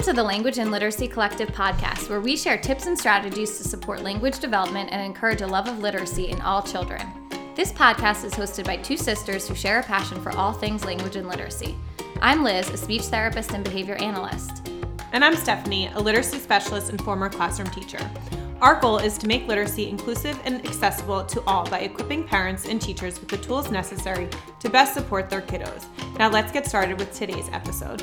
Welcome to the Language and Literacy Collective podcast, where we share tips and strategies to support language development and encourage a love of literacy in all children. This podcast is hosted by two sisters who share a passion for all things language and literacy. I'm Liz, a speech therapist and behavior analyst. And I'm Stephanie, a literacy specialist and former classroom teacher. Our goal is to make literacy inclusive and accessible to all by equipping parents and teachers with the tools necessary to best support their kiddos. Now, let's get started with today's episode.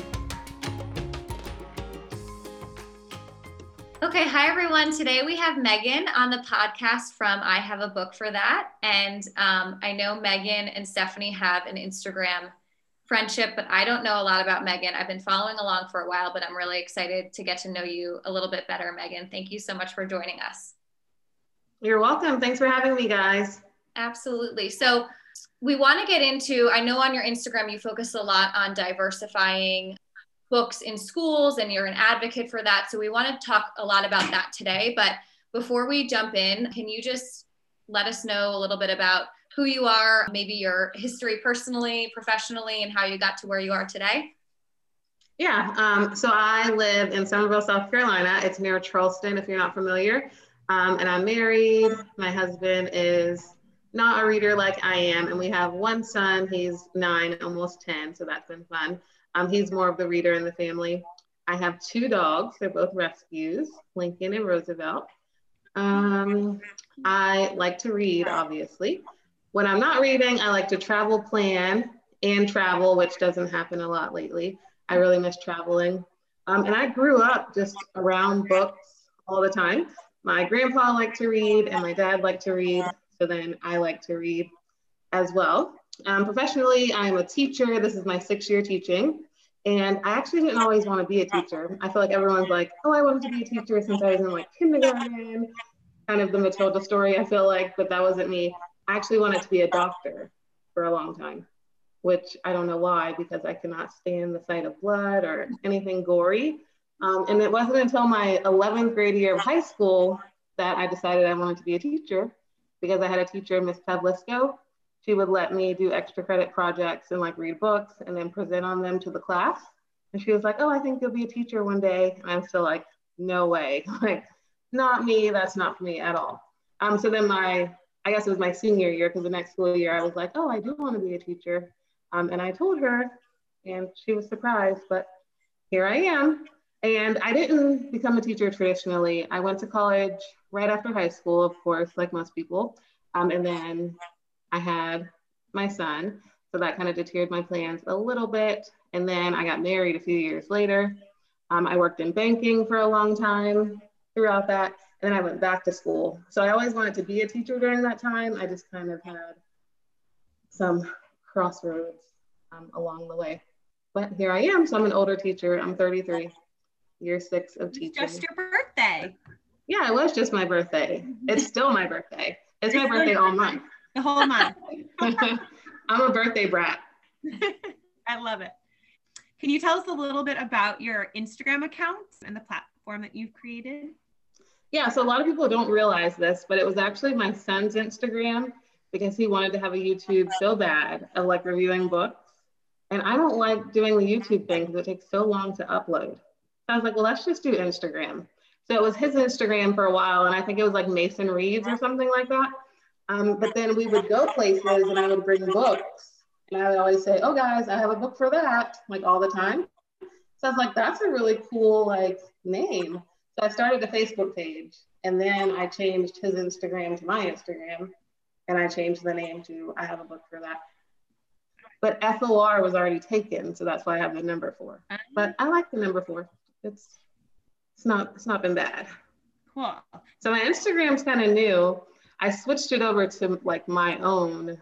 Okay, hi everyone. Today we have Megan on the podcast from I Have a Book for That. And um, I know Megan and Stephanie have an Instagram friendship, but I don't know a lot about Megan. I've been following along for a while, but I'm really excited to get to know you a little bit better, Megan. Thank you so much for joining us. You're welcome. Thanks for having me, guys. Absolutely. So, we want to get into, I know on your Instagram you focus a lot on diversifying books in schools and you're an advocate for that. So we want to talk a lot about that today. But before we jump in, can you just let us know a little bit about who you are, maybe your history personally, professionally, and how you got to where you are today? Yeah, um, so I live in Summerville, South Carolina. It's near Charleston, if you're not familiar. Um, and I'm married. My husband is not a reader like I am, and we have one son. He's nine, almost 10, so that's been fun. Um, he's more of the reader in the family. I have two dogs. They're both rescues, Lincoln and Roosevelt. Um, I like to read, obviously. When I'm not reading, I like to travel plan and travel, which doesn't happen a lot lately. I really miss traveling. Um, and I grew up just around books all the time. My grandpa liked to read and my dad liked to read. So then I like to read as well. Um, professionally, I'm a teacher. This is my sixth year teaching. And I actually didn't always want to be a teacher. I feel like everyone's like, oh, I wanted to be a teacher since I was in like kindergarten, kind of the Matilda story, I feel like, but that wasn't me. I actually wanted to be a doctor for a long time, which I don't know why, because I cannot stand the sight of blood or anything gory. Um, and it wasn't until my 11th grade year of high school that I decided I wanted to be a teacher because I had a teacher, Miss Pavlisco, she would let me do extra credit projects and like read books and then present on them to the class. And she was like, Oh, I think you'll be a teacher one day. And I'm still like, No way. Like, not me. That's not for me at all. Um, so then my, I guess it was my senior year because the next school year I was like, Oh, I do want to be a teacher. Um, and I told her, and she was surprised, but here I am. And I didn't become a teacher traditionally. I went to college right after high school, of course, like most people. Um, and then I had my son. So that kind of deterred my plans a little bit. And then I got married a few years later. Um, I worked in banking for a long time throughout that. And then I went back to school. So I always wanted to be a teacher during that time. I just kind of had some crossroads um, along the way. But here I am. So I'm an older teacher. I'm 33, year six of teaching. Just your birthday. Yeah, it was just my birthday. It's still my birthday. It's my birthday all month the whole month. I'm a birthday brat. I love it. Can you tell us a little bit about your Instagram account and the platform that you've created? Yeah, so a lot of people don't realize this, but it was actually my son's Instagram because he wanted to have a YouTube so bad of like reviewing books. And I don't like doing the YouTube thing because it takes so long to upload. So I was like, well, let's just do Instagram. So it was his Instagram for a while, and I think it was like Mason Reads or something like that. Um, but then we would go places and I would bring books. And I would always say, oh, guys, I have a book for that, like all the time. So I was like, that's a really cool like name. So I started a Facebook page and then I changed his Instagram to my Instagram and I changed the name to I have a book for that. But FOR was already taken, so that's why I have the number four. But I like the number four. It's it's not it's not been bad. Cool. So my Instagram's kind of new. I switched it over to like my own,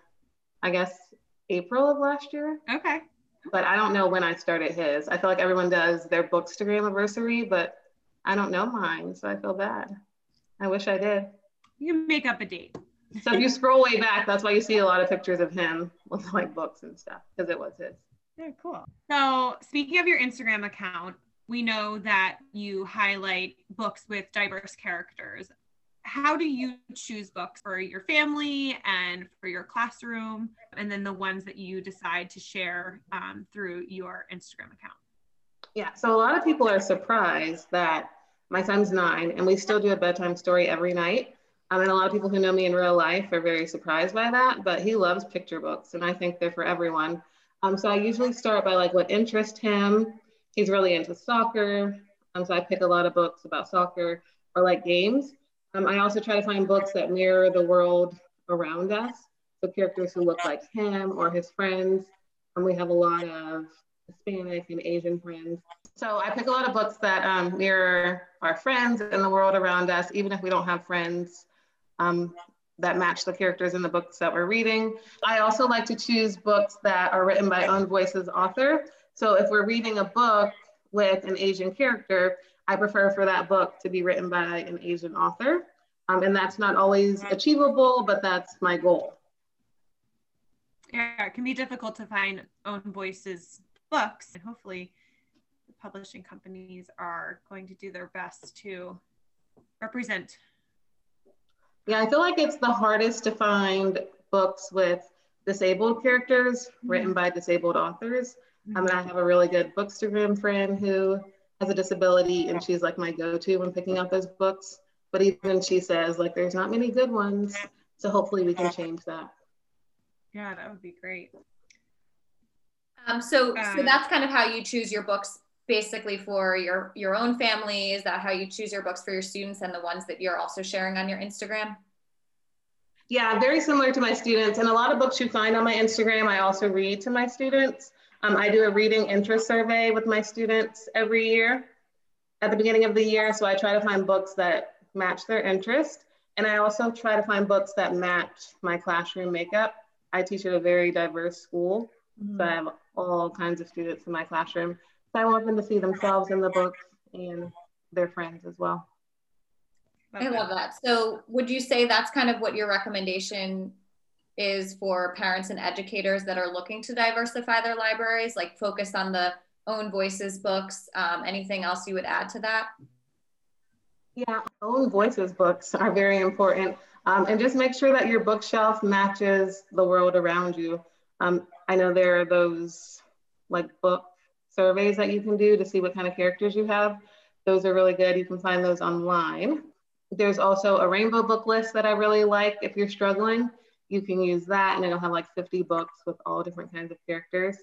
I guess April of last year. Okay. But I don't know when I started his. I feel like everyone does their bookstagram anniversary, but I don't know mine, so I feel bad. I wish I did. You make up a date. so if you scroll way back, that's why you see a lot of pictures of him with like books and stuff because it was his. Very cool. So speaking of your Instagram account, we know that you highlight books with diverse characters how do you choose books for your family and for your classroom and then the ones that you decide to share um, through your instagram account Yeah, so a lot of people are surprised that my son's nine and we still do a bedtime story every night. Um, and a lot of people who know me in real life are very surprised by that, but he loves picture books and I think they're for everyone. Um, so I usually start by like what interests him. He's really into soccer. Um, so I pick a lot of books about soccer or like games. Um, I also try to find books that mirror the world around us. So characters who look like him or his friends. And we have a lot of Hispanic and Asian friends. So I pick a lot of books that um, mirror our friends and the world around us, even if we don't have friends um, that match the characters in the books that we're reading. I also like to choose books that are written by Own Voices author. So if we're reading a book with an Asian character, I prefer for that book to be written by an Asian author. Um, and that's not always achievable, but that's my goal. Yeah, it can be difficult to find Own Voices books. And hopefully, the publishing companies are going to do their best to represent. Yeah, I feel like it's the hardest to find books with disabled characters mm-hmm. written by disabled authors. Mm-hmm. I mean, I have a really good bookstagram friend who has a disability, and she's like my go-to when picking out those books. But even she says like there's not many good ones, so hopefully we can change that. Yeah, that would be great. Um, so, um, so that's kind of how you choose your books basically for your your own family. Is that how you choose your books for your students and the ones that you're also sharing on your instagram? Yeah very similar to my students. And a lot of books you find on my instagram i also read to my students um, i do a reading interest survey with my students every year at the beginning of the year so i try to find books that match their interest and i also try to find books that match my classroom makeup i teach at a very diverse school mm-hmm. so i have all kinds of students in my classroom. So I want them to see themselves in the books and their friends as well. I love that. So would you say that's kind of what your recommendation is for parents and educators that are looking to diversify their libraries, like focus on the own voices books? Um, anything else you would add to that? Yeah, own voices books are very important. Um, and just make sure that your bookshelf matches the world around you. Um, I know there are those like book surveys that you can do to see what kind of characters you have. Those are really good. You can find those online. There's also a rainbow book list that I really like. If you're struggling, you can use that and it'll have like 50 books with all different kinds of characters.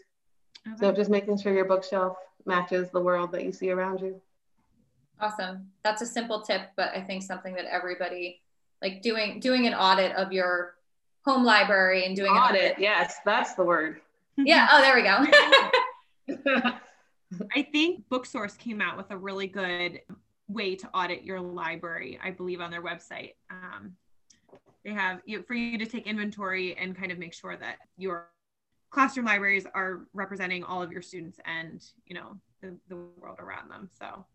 Okay. So just making sure your bookshelf matches the world that you see around you. Awesome. That's a simple tip, but I think something that everybody like doing doing an audit of your home library and doing audit. Yes, that's the word. Yeah. Oh, there we go. I think Booksource came out with a really good way to audit your library, I believe, on their website. Um, they have you, for you to take inventory and kind of make sure that your classroom libraries are representing all of your students and you know the, the world around them. So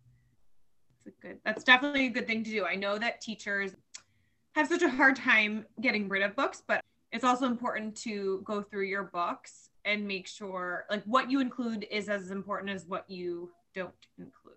it's a good. That's definitely a good thing to do. I know that teachers have such a hard time getting rid of books, but it's also important to go through your books and make sure like what you include is as important as what you don't include.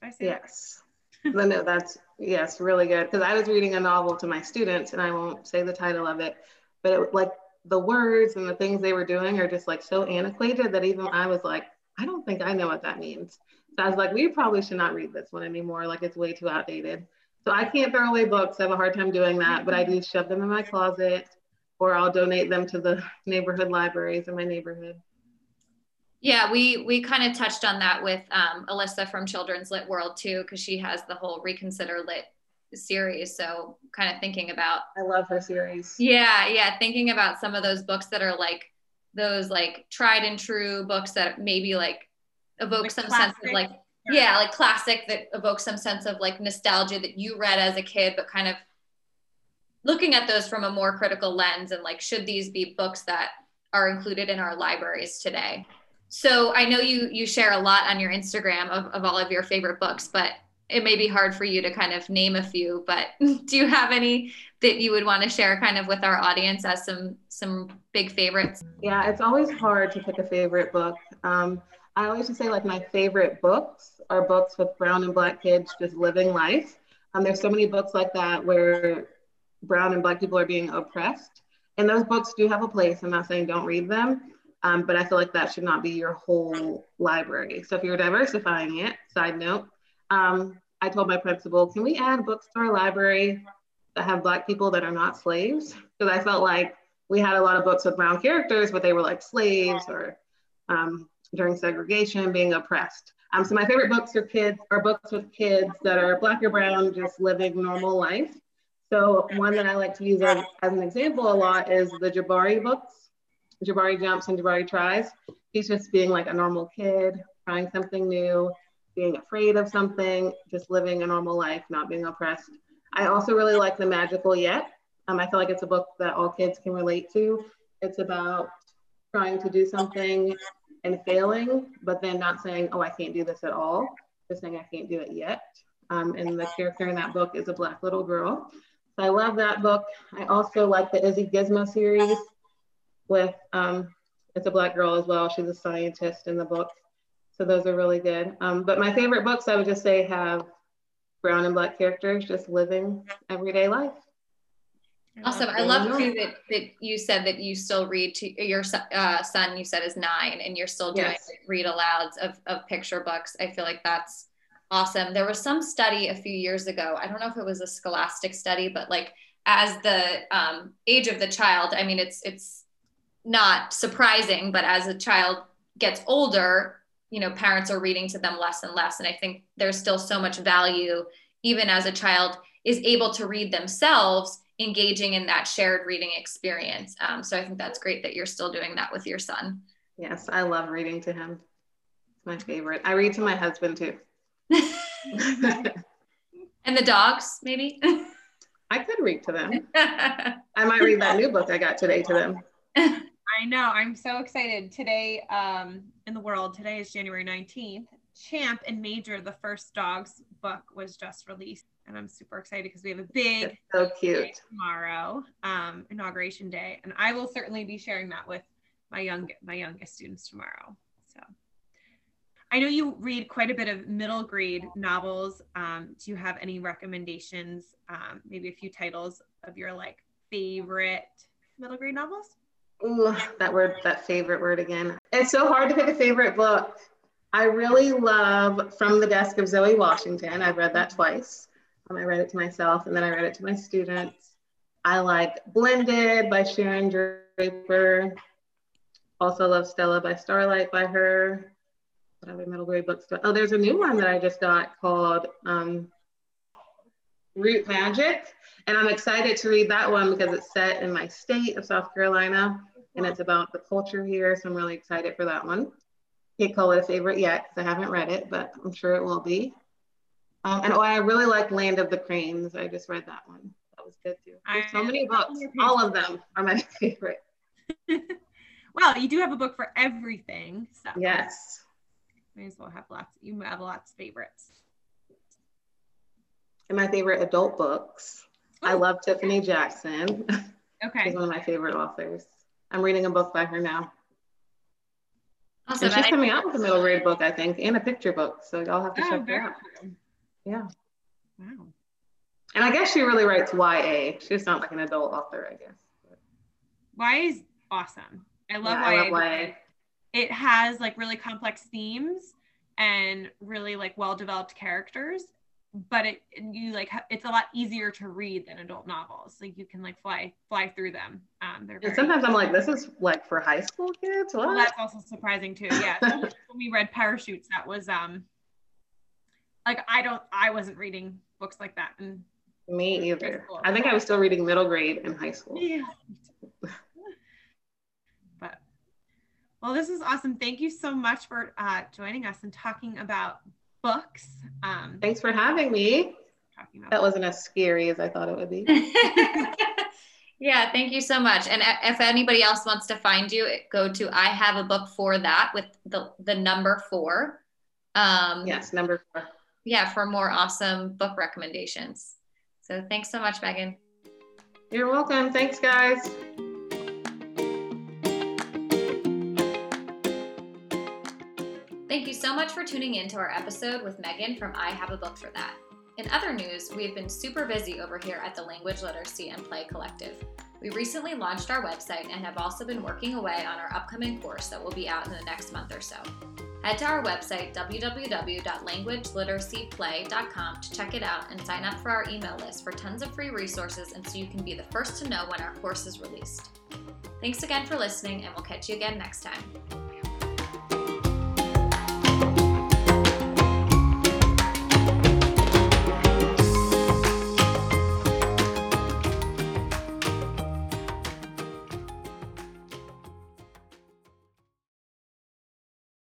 Did I say yes. That? No, that's yes, really good. Because I was reading a novel to my students, and I won't say the title of it, but it like the words and the things they were doing are just like so antiquated that even I was like, I don't think I know what that means. So I was like, we probably should not read this one anymore. Like it's way too outdated. So I can't throw away books. I have a hard time doing that, but I do shove them in my closet or I'll donate them to the neighborhood libraries in my neighborhood. Yeah, we we kind of touched on that with um, Alyssa from Children's Lit World too, because she has the whole Reconsider Lit series. So kind of thinking about. I love her series. Yeah, yeah, thinking about some of those books that are like those like tried and true books that maybe like evoke like some classic. sense of like yeah like classic that evokes some sense of like nostalgia that you read as a kid but kind of looking at those from a more critical lens and like should these be books that are included in our libraries today so i know you you share a lot on your instagram of, of all of your favorite books but it may be hard for you to kind of name a few but do you have any that you would want to share kind of with our audience as some some big favorites yeah it's always hard to pick a favorite book um, I always just say like my favorite books are books with brown and black kids just living life. Um, there's so many books like that where brown and black people are being oppressed. And those books do have a place. I'm not saying don't read them, Um, but I feel like that should not be your whole library. So if you're diversifying it, side note, um, I told my principal, can we add books to our library that have Black people that are not slaves? Because I felt like we had a lot of books with brown characters, but they were like slaves or um, during segregation being oppressed. Um, so my favorite books are kids are books with kids that are black or brown, just living normal life. So one that I like to use as, as an example a lot is the Jabari books. Jabari jumps and Jabari tries. He's just being like a normal kid, trying something new, being afraid of something, just living a normal life, not being oppressed. I also really like The Magical Yet. Um, I feel like it's a book that all kids can relate to. It's about trying to do something and failing, but then not saying, oh, I can't do this at all, just saying I can't do it yet. Um, and the character in that book is a black little girl. So I love that book. I also like the Izzy Gizmo series with, um, it's a black girl as well. She's a scientist in the book. So those are really good. Um, but my favorite books, I would just say, have brown and black characters just living everyday life. Awesome. I love too that, that you said that you still read to your uh, son, you said is nine, and you're still doing yes. read alouds of, of picture books. I feel like that's awesome. There was some study a few years ago. I don't know if it was a scholastic study, but like as the um, age of the child, I mean, it's, it's not surprising, but as a child gets older, you know, parents are reading to them less and less. And I think there's still so much value, even as a child is able to read themselves engaging in that shared reading experience. Um, so I think that's great that you're still doing that with your son. Yes, I love reading to him. It's my favorite. I read to my husband too. and the dogs, maybe? I could read to them. I might read that new book I got today to them. I know. I'm so excited. Today, um, in the world, today is January 19th. Champ and Major, the first dogs book, was just released and I'm super excited because we have a big so cute tomorrow, um, inauguration day, and I will certainly be sharing that with my young my youngest students tomorrow. So I know you read quite a bit of middle grade novels. Um, do you have any recommendations? Um, maybe a few titles of your like favorite middle grade novels? Ooh, that word, that favorite word again. It's so hard to pick a favorite book. I really love From the Desk of Zoe Washington. I've read that twice. Um, I read it to myself and then I read it to my students. I like Blended by Sharon Draper. Also love Stella by Starlight by her. What other middle grade books? Oh, there's a new one that I just got called um, Root Magic. And I'm excited to read that one because it's set in my state of South Carolina and it's about the culture here. So I'm really excited for that one. Can't call it a favorite yet because I haven't read it, but I'm sure it will be. Um, and oh, I really like Land of the Cranes. I just read that one. That was good too. There's so many books. All of them are my favorite. well, you do have a book for everything. So yes. May as well have lots. You have lots of favorites. And my favorite adult books. I oh. love Tiffany Jackson. Okay. She's one of my favorite authors. I'm reading a book by her now. Awesome. And she's coming out with a middle grade book, I think, and a picture book. So y'all have to oh, check that out. Cool. Yeah. Wow. And I guess she really writes YA. She's not like an adult author, I guess. But. YA is awesome. I love, yeah, YA. I love YA. It has like really complex themes and really like well developed characters but it you like it's a lot easier to read than adult novels like you can like fly fly through them um they're sometimes i'm like this is like for high school kids what? Well, that's also surprising too yeah when we read parachutes that was um like I don't I wasn't reading books like that and me either. I think I was still reading middle grade in high school. Yeah. but well, this is awesome. Thank you so much for uh, joining us and talking about books. Um, Thanks for having me. that wasn't as scary as I thought it would be. yeah, thank you so much. And if anybody else wants to find you, go to I have a book for that with the the number four. Um, yes, number four yeah, for more awesome book recommendations. So thanks so much, Megan. You're welcome. Thanks, guys. So much for tuning in to our episode with Megan from I Have a Book for That. In other news, we have been super busy over here at the Language Literacy and Play Collective. We recently launched our website and have also been working away on our upcoming course that will be out in the next month or so. Head to our website, www.languageliteracyplay.com, to check it out and sign up for our email list for tons of free resources and so you can be the first to know when our course is released. Thanks again for listening, and we'll catch you again next time.